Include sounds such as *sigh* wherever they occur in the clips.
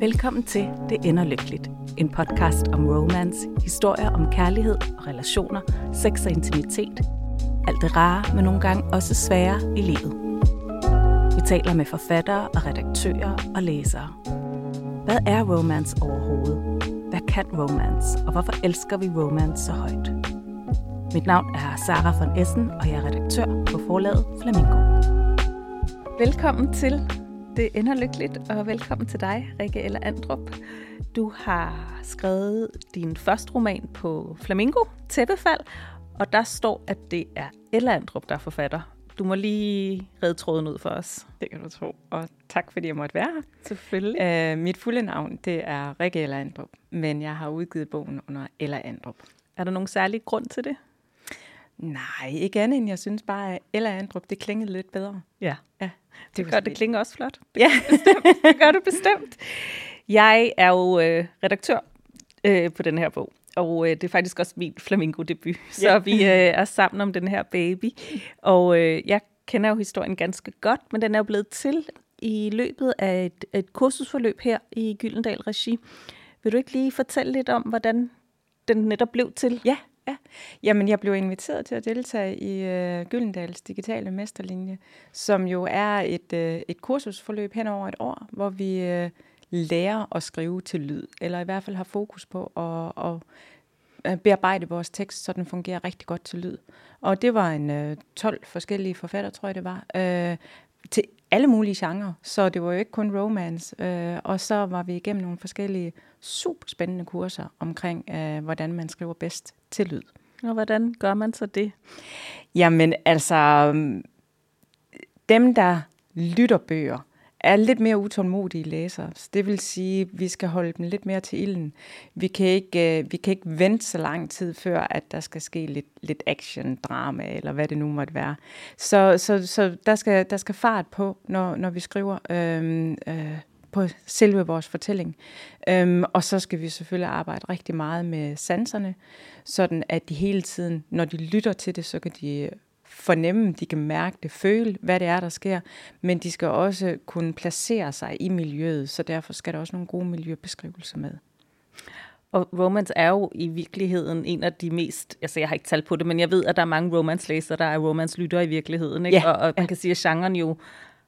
Velkommen til Det ender lykkeligt. En podcast om romance, historier om kærlighed og relationer, sex og intimitet. Alt det rare, men nogle gange også svære i livet. Vi taler med forfattere og redaktører og læsere. Hvad er romance overhovedet? Hvad kan romance, og hvorfor elsker vi romance så højt? Mit navn er Sara von Essen, og jeg er redaktør på forlaget Flamingo. Velkommen til det ender lykkeligt, og velkommen til dig, Rikke eller Andrup. Du har skrevet din første roman på Flamingo, Tæppefald, og der står, at det er Ella Andrup, der er forfatter. Du må lige redde tråden ud for os. Det kan du tro, og tak fordi jeg måtte være her. Selvfølgelig. Uh, mit fulde navn, det er Rikke Ella Andrup, men jeg har udgivet bogen under Ella Andrup. Er der nogen særlig grund til det? Nej, ikke andet end jeg synes bare, at Ella Andrup, det klingede lidt bedre. Ja. Ja, Det, det gør, det klinger også flot. Det, Ja. det gør det bestemt. Jeg er jo øh, redaktør øh, på den her bog, og øh, det er faktisk også min flamingo-debut, så Ja. vi øh, er sammen om den her baby. Og øh, jeg kender jo historien ganske godt, men den er jo blevet til i løbet af et, et kursusforløb her i Gyldendal Regi. Vil du ikke lige fortælle lidt om, hvordan den netop blev til? Ja, ja. Jamen, jeg blev inviteret til at deltage i øh, Gyldendals digitale mesterlinje, som jo er et, øh, et kursusforløb hen over et år, hvor vi øh, lærer at skrive til lyd, eller i hvert fald har fokus på at, at øh, bearbejde vores tekst, så den fungerer rigtig godt til lyd. Og det var en øh, 12 forskellige forfatter, tror jeg det var, øh, til alle mulige genrer, så det var jo ikke kun romance. Øh, og så var vi igennem nogle forskellige super spændende kurser omkring, øh, hvordan man skriver bedst til lyd. Og hvordan gør man så det? Jamen altså, dem der lytter bøger, er lidt mere utålmodige læsere. Så det vil sige, at vi skal holde dem lidt mere til ilden. Vi kan ikke, øh, vi kan ikke vente så lang tid før, at der skal ske lidt, lidt action, drama, eller hvad det nu måtte være. Så, så, så der, skal, der skal fart på, når, når vi skriver øhm, øh, på selve vores fortælling. Øhm, og så skal vi selvfølgelig arbejde rigtig meget med sanserne, sådan at de hele tiden, når de lytter til det, så kan de fornemme, de kan mærke det, føle, hvad det er, der sker, men de skal også kunne placere sig i miljøet, så derfor skal der også nogle gode miljøbeskrivelser med. Og romance er jo i virkeligheden en af de mest, altså jeg har ikke talt på det, men jeg ved, at der er mange romance-læsere, der er romance-lyttere i virkeligheden. Ikke? Ja, og, og man kan sige, at genren jo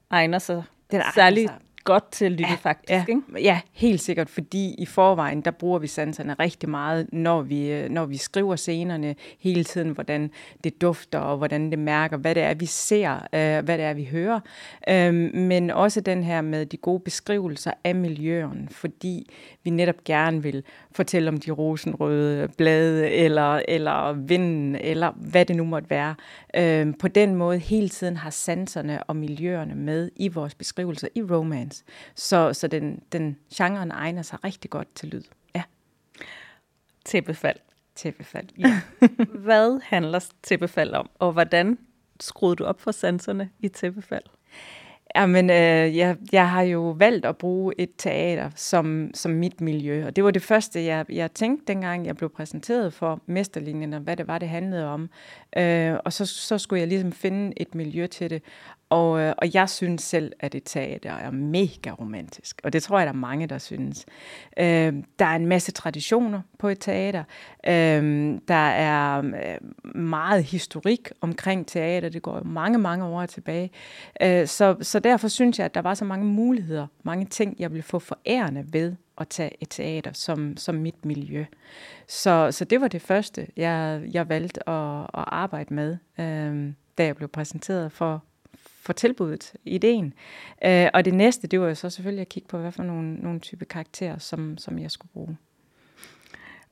egner sig Den egner særlig sig. Godt til at lytte faktisk. Ja, Ikke? ja, helt sikkert, fordi i forvejen, der bruger vi sanserne rigtig meget, når vi, øh, når vi skriver scenerne hele tiden, hvordan det dufter, og hvordan det mærker, hvad det er, vi ser, øh, hvad det er, vi hører. Øhm, men også den her med de gode beskrivelser af miljøen, fordi vi netop gerne vil fortælle om de rosenrøde blade, eller, eller vinden, eller hvad det nu måtte være. Øhm, på den måde hele tiden har sanserne og miljøerne med i vores beskrivelser i romance. Så, så den, den genren egner sig rigtig godt til lyd. Ja, Tæppefald. tæppefald. Ja. *laughs* Hvad handler tæppefald om, og hvordan skruede du op for sanserne i tæppefald? Jamen, øh, jeg, jeg har jo valgt at bruge et teater som, som mit miljø, og det var det første, jeg, jeg tænkte, dengang jeg blev præsenteret for mesterlinjen, og hvad det var, det handlede om. Øh, og så, så skulle jeg ligesom finde et miljø til det. Og, øh, og jeg synes selv, at et teater er mega romantisk, og det tror jeg, der er mange, der synes. Øh, der er en masse traditioner på et teater. Øh, der er øh, meget historik omkring teater. Det går jo mange, mange år tilbage. Øh, så, så derfor synes jeg, at der var så mange muligheder, mange ting, jeg ville få forærende ved at tage et teater som, som mit miljø. Så, så det var det første, jeg, jeg valgte at, at arbejde med, øh, da jeg blev præsenteret for, for tilbuddet, ideen. Øh, og det næste, det var jo så selvfølgelig at kigge på, hvad for nogle, nogle type karakterer, som, som jeg skulle bruge.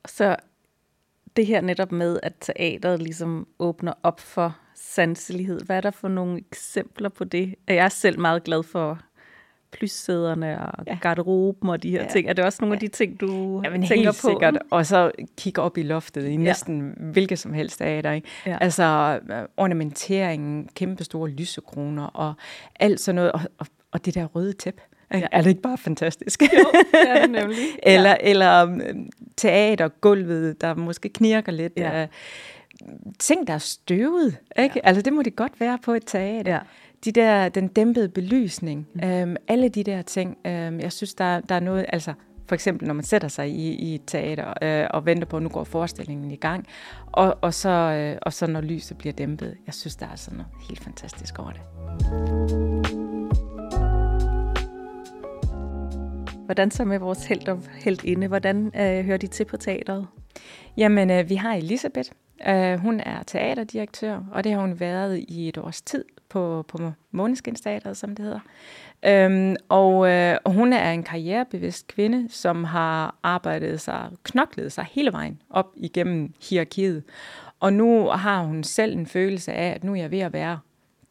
Så det her netop med, at teateret ligesom åbner op for sanselighed. Hvad er der for nogle eksempler på det? Jeg er selv meget glad for plyssæderne og ja. Ja. garderoben og de her ja. Ja. ting. Er det også nogle af de ting, du Jamen tænker helt på? sikkert. Og så kigge op i loftet i næsten ja. hvilket som helst teater. Ikke? Ja. Altså øh, ornamenteringen, kæmpe store lysekroner og alt sådan noget. Og, og, og det der røde tæppe. Ja. Er det ikke bare fantastisk? Jo, det er det nemlig. *laughs* eller, eller um, teatergulvet, der måske knirker lidt. Ja. Ja. ting, der er støvet. Ikke? Ja. Altså, det må det godt være på et teater. Ja. De der, den dæmpede belysning, mm. øhm, alle de der ting, øhm, jeg synes, der, der er noget, altså for eksempel når man sætter sig i, i et teater øh, og venter på, at nu går forestillingen i gang, og, og, så, øh, og så når lyset bliver dæmpet. Jeg synes, der er sådan noget helt fantastisk over det. Hvordan så med vores held og held inde? Hvordan øh, hører de til på teateret? Jamen, øh, vi har Elisabeth. Øh, hun er teaterdirektør, og det har hun været i et års tid på, på Måneskinsteateret, som det hedder. Øhm, og, øh, og hun er en karrierebevidst kvinde, som har arbejdet sig, knoklet sig hele vejen op igennem hierarkiet. Og nu har hun selv en følelse af, at nu er jeg ved at være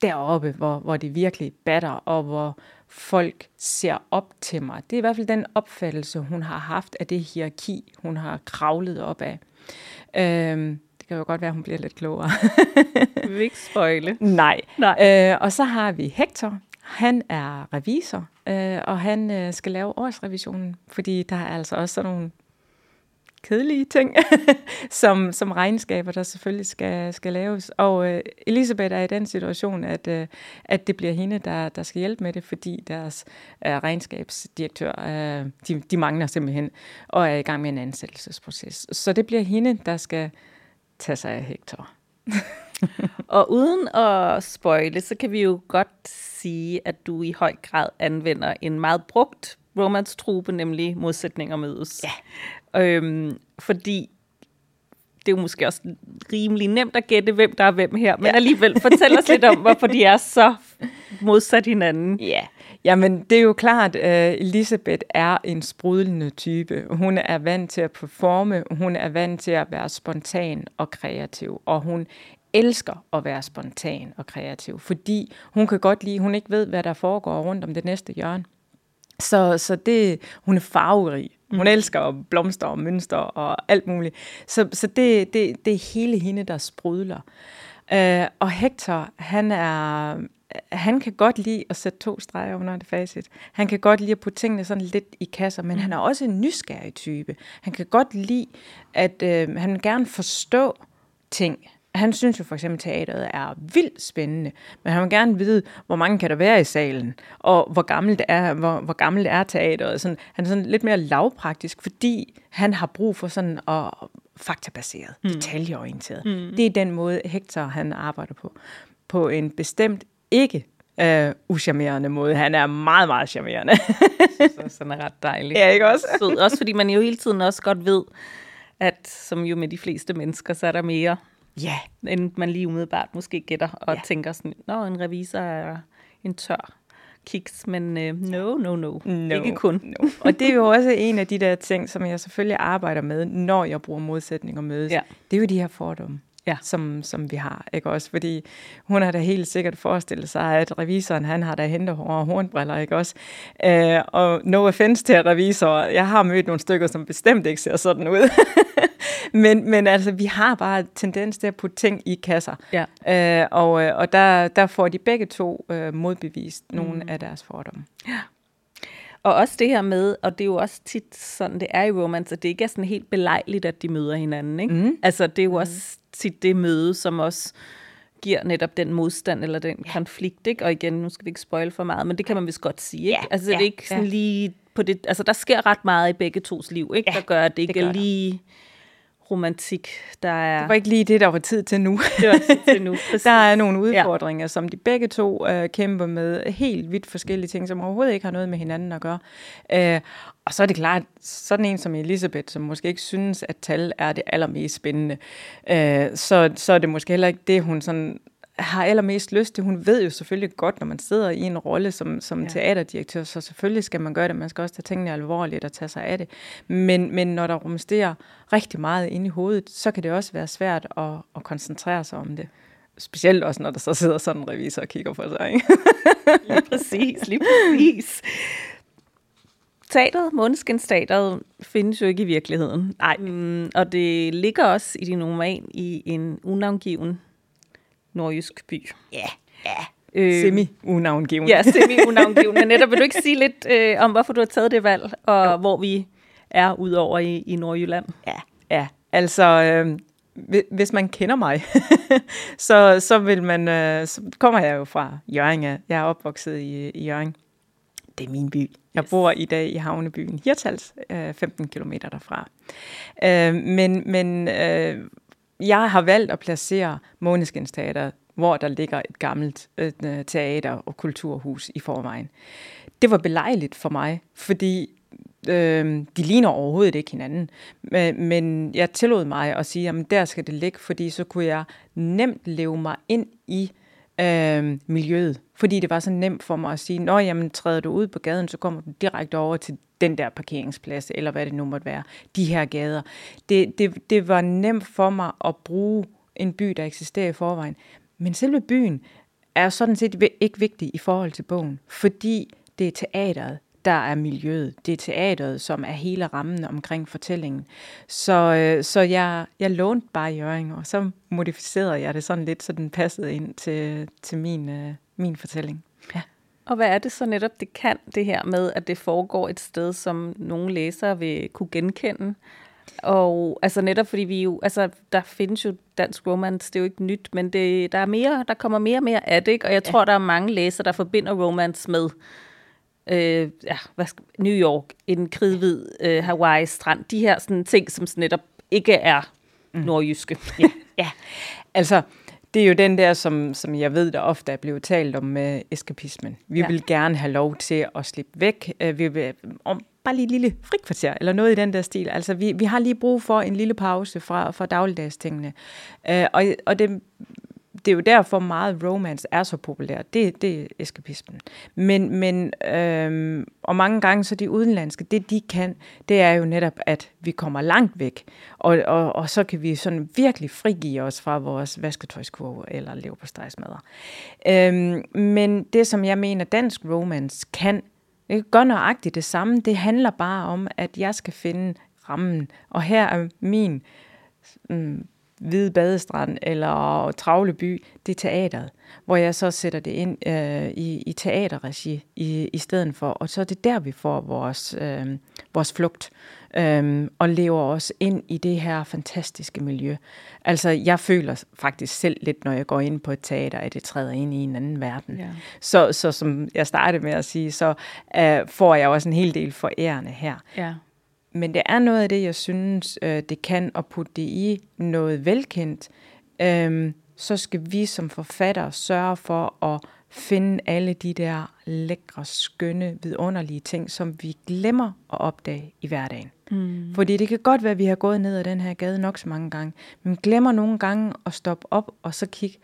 deroppe, hvor, hvor det virkelig batter, og hvor folk ser op til mig. Det er i hvert fald den opfattelse, hun har haft af det hierarki, hun har kravlet op af. Øhm, kan jo godt være, at hun bliver lidt klogere. Vi vil ikke spoile. Nej. Nej. Øh, og så har vi Hector. Han er revisor, øh, og han øh, skal lave årsrevisionen, fordi der er altså også sådan nogle kedelige ting, *laughs* som, som regnskaber, der selvfølgelig skal, skal laves. Og øh, Elisabeth er i den situation, at, øh, at det bliver hende, der, der skal hjælpe med det, fordi deres øh, regnskabsdirektør, øh, de, de mangler simpelthen, og er i gang med en ansættelsesproces. Så det bliver hende, der skal tage sig af Hector. *laughs* og uden at spoile, så kan vi jo godt sige, at du i høj grad anvender en meget brugt romance-trupe, nemlig modsætninger mødes. Ja. Øhm, fordi det er jo måske også rimelig nemt at gætte, hvem der er hvem her, men ja. alligevel fortæl os lidt om, hvorfor de er så modsat hinanden. Ja, jamen det er jo klart, at uh, Elisabeth er en sprudlende type. Hun er vant til at performe, hun er vant til at være spontan og kreativ, og hun elsker at være spontan og kreativ, fordi hun kan godt lide, hun ikke ved, hvad der foregår rundt om det næste hjørne. Så, så det, hun er farverig. Hun mm. elsker blomster og mønster og alt muligt. Så, så det, det, det er hele hende, der sprudler. Uh, og Hector, han er, han kan godt lide at sætte to streger under det facit. Han kan godt lide at putte tingene sådan lidt i kasser, men mm. han er også en nysgerrig type. Han kan godt lide, at uh, han vil gerne forstå ting han synes jo for eksempel, at teateret er vildt spændende, men han vil gerne vide, hvor mange kan der være i salen, og hvor gammelt er, hvor, hvor gammelt er teateret. Sådan, han er sådan lidt mere lavpraktisk, fordi han har brug for sådan at faktabaseret, mm. detaljeorienteret. Mm. Det er den måde, Hector han arbejder på. På en bestemt ikke øh, uschammerende måde. Han er meget, meget charmerende. så sådan er ret dejlig. Ja, ikke også? Sød. Også fordi man jo hele tiden også godt ved, at som jo med de fleste mennesker, så er der mere Ja. End man lige umiddelbart måske gætter og ja. tænker sådan, nå, en revisor er en tør kiks, men uh, no, no, no, no, ikke kun. No. Og det er jo også en af de der ting, som jeg selvfølgelig arbejder med, når jeg bruger modsætninger mødes. Ja. Det er jo de her fordomme. Ja. Som, som vi har, ikke også? Fordi hun har da helt sikkert forestillet sig, at revisoren, han har da hentehår og hornbriller, ikke også? Uh, og no offense til revisorer, jeg har mødt nogle stykker, som bestemt ikke ser sådan ud. *laughs* men, men altså, vi har bare tendens til at putte ting i kasser. Ja. Øh, og øh, og der, der får de begge to øh, modbevist nogle mm. af deres fordomme. Ja. Og også det her med, og det er jo også tit sådan, det er i romance, at det ikke er sådan helt belejligt, at de møder hinanden. Ikke? Mm. Altså, det er jo mm. også tit det møde, som også giver netop den modstand eller den ja. konflikt, ikke? Og igen, nu skal vi ikke spoil for meget, men det kan man vist godt sige, ikke? Ja. Altså, ja. det er ikke sådan ja. lige på det, altså der sker ret meget i begge tos liv, ikke? Ja, der gør, at det ikke det er lige... Der romantik, der er... Det var ikke lige det, der var tid til nu. Det var tid til nu, *laughs* Der er nogle udfordringer, ja. som de begge to øh, kæmper med. Helt vidt forskellige ting, som overhovedet ikke har noget med hinanden at gøre. Øh, og så er det klart, sådan en som Elisabeth, som måske ikke synes, at tal er det allermest spændende, øh, så, så er det måske heller ikke det, hun sådan har allermest lyst til. Hun ved jo selvfølgelig godt, når man sidder i en rolle som, som ja. teaterdirektør, så selvfølgelig skal man gøre det. Man skal også tage tingene alvorligt og tage sig af det. Men, men når der rumsterer rigtig meget ind i hovedet, så kan det også være svært at, at koncentrere sig om det. Specielt også, når der så sidder sådan en revisor og kigger på sig. Ikke? lige præcis, lige præcis. Teateret, Måneskinsteateret, findes jo ikke i virkeligheden. Nej. Mm, og det ligger også i din roman i en unavngiven nordjysk by. Ja, ja. Øh, semi-unavngiven. Ja, semi-unavngiven. Men netop vil du ikke sige lidt øh, om, hvorfor du har taget det valg, og jo. hvor vi er udover i, i Nordjylland? Ja, ja. Altså, øh, hvis man kender mig, *laughs* så, så, vil man, øh, så kommer jeg jo fra Jørgen. Jeg er opvokset i, i Jørgen. Det er min by. Jeg yes. bor i dag i havnebyen Hirtals, 15 km derfra. men men jeg har valgt at placere Måneskins Teater, hvor der ligger et gammelt øh, teater- og kulturhus i forvejen. Det var belejligt for mig, fordi Øh, de ligner overhovedet ikke hinanden. Men, men jeg tillod mig at sige, at der skal det ligge, fordi så kunne jeg nemt leve mig ind i øh, Øh, miljøet. Fordi det var så nemt for mig at sige, når jamen træder du ud på gaden, så kommer du direkte over til den der parkeringsplads, eller hvad det nu måtte være, de her gader. Det, det, det var nemt for mig at bruge en by, der eksisterer i forvejen. Men selve byen er sådan set ikke vigtig i forhold til bogen, fordi det er teateret, der er miljøet. Det er teateret, som er hele rammen omkring fortællingen. Så, øh, så jeg, jeg lånte bare Jørgen, og så modificerede jeg det sådan lidt, så den passede ind til, til min, øh, min fortælling. Ja. Og hvad er det så netop, det kan, det her med, at det foregår et sted, som nogle læsere vil kunne genkende? Og altså netop fordi vi jo, altså der findes jo dansk romance, det er jo ikke nyt, men det, der er mere, der kommer mere og mere af det, ikke? og jeg ja. tror, der er mange læsere, der forbinder romance med øh, ja, hvad skal, New York, en kridhvid øh, Hawaii-strand, de her sådan ting, som netop ikke er mm. nordjyske. *laughs* ja. ja, altså det er jo den der, som, som jeg ved, der ofte er blevet talt om med eskapismen. Vi ja. vil gerne have lov til at slippe væk. Øh, vi vil, om bare lige et lille frikvarter, eller noget i den der stil. Altså, vi, vi har lige brug for en lille pause fra, fra dagligdagstingene. Uh, og, og det det er jo derfor meget romance er så populært. Det, det er eskapismen. Men, men øhm, og mange gange så de udenlandske, det de kan, det er jo netop, at vi kommer langt væk. Og, og, og så kan vi sådan virkelig frigive os fra vores vasketøjskurve eller leverpostejsmadder. Øhm, men det, som jeg mener, dansk romance kan, det gør nøjagtigt det samme. Det handler bare om, at jeg skal finde rammen. Og her er min... Mm, Hvide Badestrand eller Travle By, det er teateret, hvor jeg så sætter det ind øh, i, i teaterregi i, i stedet for. Og så er det der, vi får vores, øh, vores flugt øh, og lever os ind i det her fantastiske miljø. Altså, jeg føler faktisk selv lidt, når jeg går ind på et teater, at det træder ind i en anden verden. Ja. Så, så som jeg startede med at sige, så øh, får jeg også en hel del forærende her. Ja. Men det er noget af det, jeg synes, øh, det kan at putte det i noget velkendt. Øh, så skal vi som forfattere sørge for at finde alle de der lækre, skønne, vidunderlige ting, som vi glemmer at opdage i hverdagen. Mm. Fordi det kan godt være, at vi har gået ned ad den her gade nok så mange gange, men glemmer nogle gange at stoppe op og så kigge,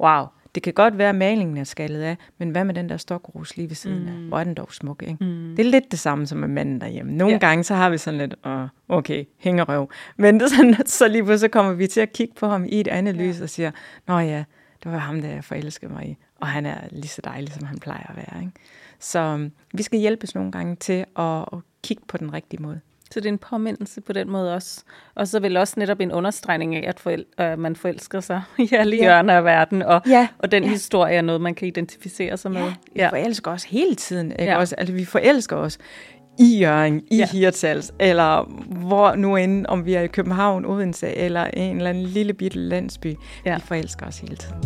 wow, det kan godt være, at malingen er skaldet af, men hvad med den der stokrus lige ved siden mm. af? Hvor er den dog smuk, ikke? Mm. Det er lidt det samme som med manden derhjemme. Nogle ja. gange, så har vi sådan lidt, oh, okay, hængerøv. Men det sådan, så lige pludselig så kommer vi til at kigge på ham i et andet ja. lys og siger, nå ja, det var ham, der jeg forelskede mig i. Og han er lige så dejlig, som han plejer at være. Ikke? Så um, vi skal hjælpes nogle gange til at, at kigge på den rigtige måde. Så det er en påmindelse på den måde også. Og så vil også netop en understregning af, at forel- øh, man forelsker sig *laughs* i alle ja. hjørner af verden, og, ja. og den ja. historie er noget, man kan identificere sig med. Ja, vi forelsker os hele tiden. Ikke? Ja. Også, altså, vi forelsker os i Jørgen, i ja. Hirtals, eller hvor nu end, om vi er i København, Odense, eller en eller anden lille bitte landsby. Ja. Vi forelsker os hele tiden.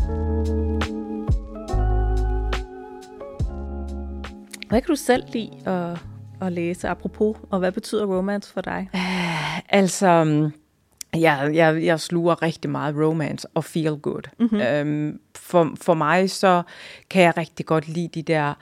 Hvad kan du selv lide at at læse, apropos, og hvad betyder romance for dig? Uh, altså, mm, jeg, jeg, jeg sluger rigtig meget romance og feel good. Mm-hmm. Um, for, for mig så kan jeg rigtig godt lide de der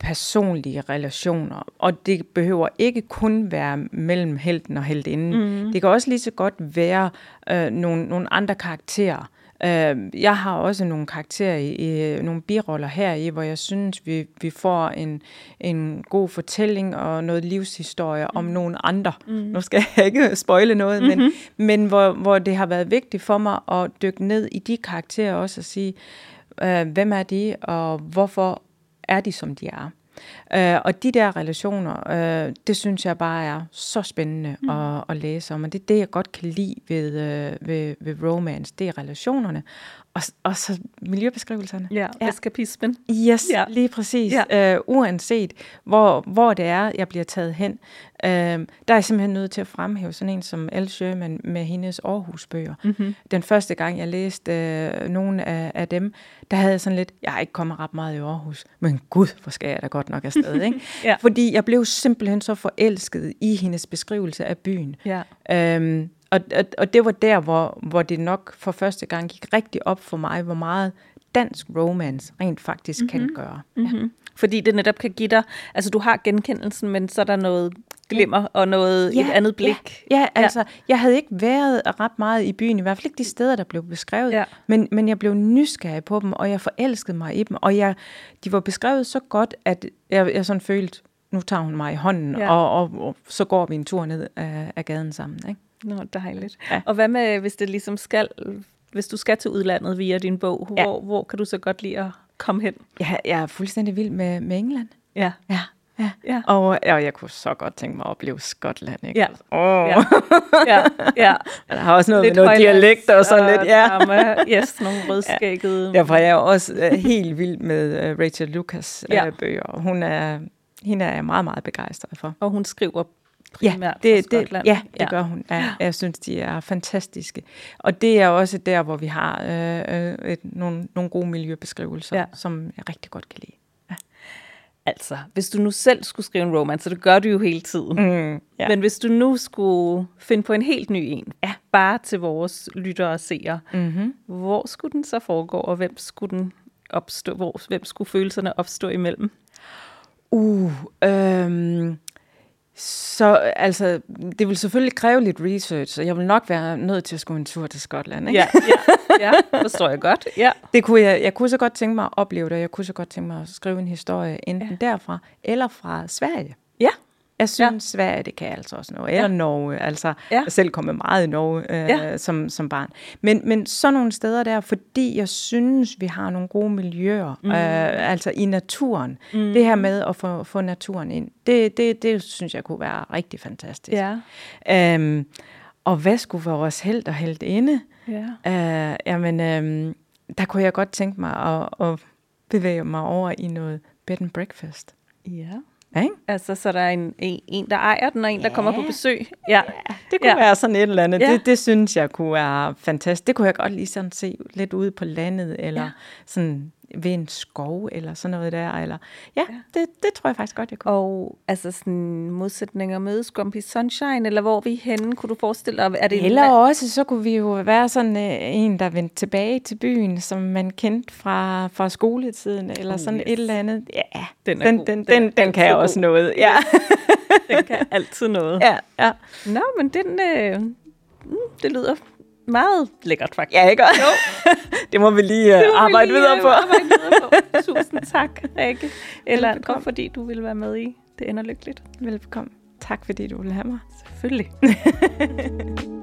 personlige relationer, og det behøver ikke kun være mellem helten og heltinden. Mm. Det kan også lige så godt være øh, nogle, nogle andre karakterer, Øh, jeg har også nogle karakterer i, i nogle biroller her i, hvor jeg synes, vi, vi får en, en god fortælling og noget livshistorie mm. om nogle andre. Mm. Nu skal jeg ikke *laughs* spoile noget, mm-hmm. men, men hvor, hvor det har været vigtigt for mig at dykke ned i de karakterer også og sige, øh, hvem er de, og hvorfor er de, som de er. Øh, og de der relationer, øh, det synes jeg bare er så spændende mm. at, at læse om, og det er det, jeg godt kan lide ved, øh, ved, ved romance, det er relationerne. Og, og så miljøbeskrivelserne. Ja, ja. eskapismen. Yes, ja. lige præcis. Ja. Øh, uanset hvor, hvor det er, jeg bliver taget hen, øh, der er jeg simpelthen nødt til at fremhæve sådan en som El Sherman med hendes Aarhus-bøger. Mm-hmm. Den første gang, jeg læste øh, nogle af, af dem, der havde jeg sådan lidt, jeg har ikke kommet ret meget i Aarhus, men gud, hvor skal jeg da godt nok afsted, ikke? *laughs* ja. Fordi jeg blev simpelthen så forelsket i hendes beskrivelse af byen. Ja. Øhm, og, og, og det var der, hvor, hvor det nok for første gang gik rigtig op for mig, hvor meget dansk romance rent faktisk mm-hmm. kan mhm. gøre. Mm-hmm. Ja. Fordi det netop kan give dig, altså du har genkendelsen, men så er der noget glimmer og noget ja, et andet blik. Ja, ja altså ja. jeg havde ikke været ret meget i byen, i hvert fald ikke de steder, der blev beskrevet, ja. men, men jeg blev nysgerrig på dem, og jeg forelskede mig i dem, og jeg, de var beskrevet så godt, at jeg, jeg sådan følte, nu tager hun mig i hånden, ja. og, og, og så går vi en tur ned af, af gaden sammen. Ikke? Nå, dejligt. Ja. Og hvad med, hvis det ligesom skal, hvis du skal til udlandet via din bog, ja. hvor, hvor kan du så godt lide at komme hen? Jeg, jeg er fuldstændig vild med, med England. Ja. Ja. Ja. ja. Og, og jeg kunne så godt tænke mig at opleve Skotland, ikke? Ja. Oh. ja. ja. ja. *laughs* Der har også noget lidt med noget dialekt og sådan lidt. Ja. yes, nogle rødskækkede. *laughs* Ja. Derfor er jeg også uh, helt vild med uh, Rachel Lucas uh, ja. bøger. Hun er, hende er jeg meget, meget begejstret for. Og hun skriver primært ja, det, det, ja, det ja. gør hun. Ja, jeg synes, de er fantastiske. Og det er også der, hvor vi har øh, øh, et, nogle, nogle gode miljøbeskrivelser, ja. som jeg rigtig godt kan lide. Ja. Altså, hvis du nu selv skulle skrive en romance, så det gør du jo hele tiden. Mm, ja. Men hvis du nu skulle finde på en helt ny en, ja. bare til vores lyttere og seere, mm-hmm. hvor skulle den så foregå, og hvem skulle den opstå, hvor, hvem skulle følelserne opstå imellem? Uh, øhm, så altså, det vil selvfølgelig kræve lidt research, og jeg vil nok være nødt til at skulle en tur til Skotland. Ikke? Ja, ja, *laughs* ja, forstår jeg godt. Ja. Det kunne jeg, jeg kunne så godt tænke mig at opleve det, jeg kunne så godt tænke mig at skrive en historie enten ja. derfra eller fra Sverige. Jeg synes, ja. Sverige, det kan altså også noget. Eller ja. Norge. Altså, ja. Jeg selv kommet meget i Norge øh, ja. som, som barn. Men, men sådan nogle steder der, fordi jeg synes, vi har nogle gode miljøer, mm. øh, altså i naturen. Mm. Det her med at få, få naturen ind, det, det, det synes jeg kunne være rigtig fantastisk. Ja. Øhm, og hvad skulle vores held og held inde? Ja. Øh, jamen, øh, der kunne jeg godt tænke mig at, at bevæge mig over i noget bed and breakfast. Ja. Ja, ikke? Altså, så der er en, en, der ejer den, og en, ja. der kommer på besøg. Ja, ja det kunne ja. være sådan et eller andet. Ja. Det, det synes jeg kunne være fantastisk. Det kunne jeg godt lige sådan se lidt ude på landet, eller ja. sådan ved en skov, eller sådan noget der. Eller, ja, ja. Det, det tror jeg faktisk godt, jeg kunne. Og altså sådan modsætninger med Scrumpy Sunshine, eller hvor vi henne, kunne du forestille dig? Er det eller en... også, så kunne vi jo være sådan uh, en, der vendte tilbage til byen, som man kendte fra, fra skoletiden, eller uh, sådan yes. et eller andet. Ja, den, den, den, den, den, den kan jeg også noget. Ja. *laughs* den kan altid noget. Ja, ja. Nå, men den, øh, mm, det lyder meget lækkert, faktisk. Ja, ikke? Jo. *laughs* det må vi lige uh, arbejde, lige, videre på. arbejde videre på. *laughs* Tusind tak, Rikke. Eller Velbekomme. fordi du ville være med i Det ender lykkeligt. Velbekomme. Tak fordi du ville have mig. Selvfølgelig. *laughs*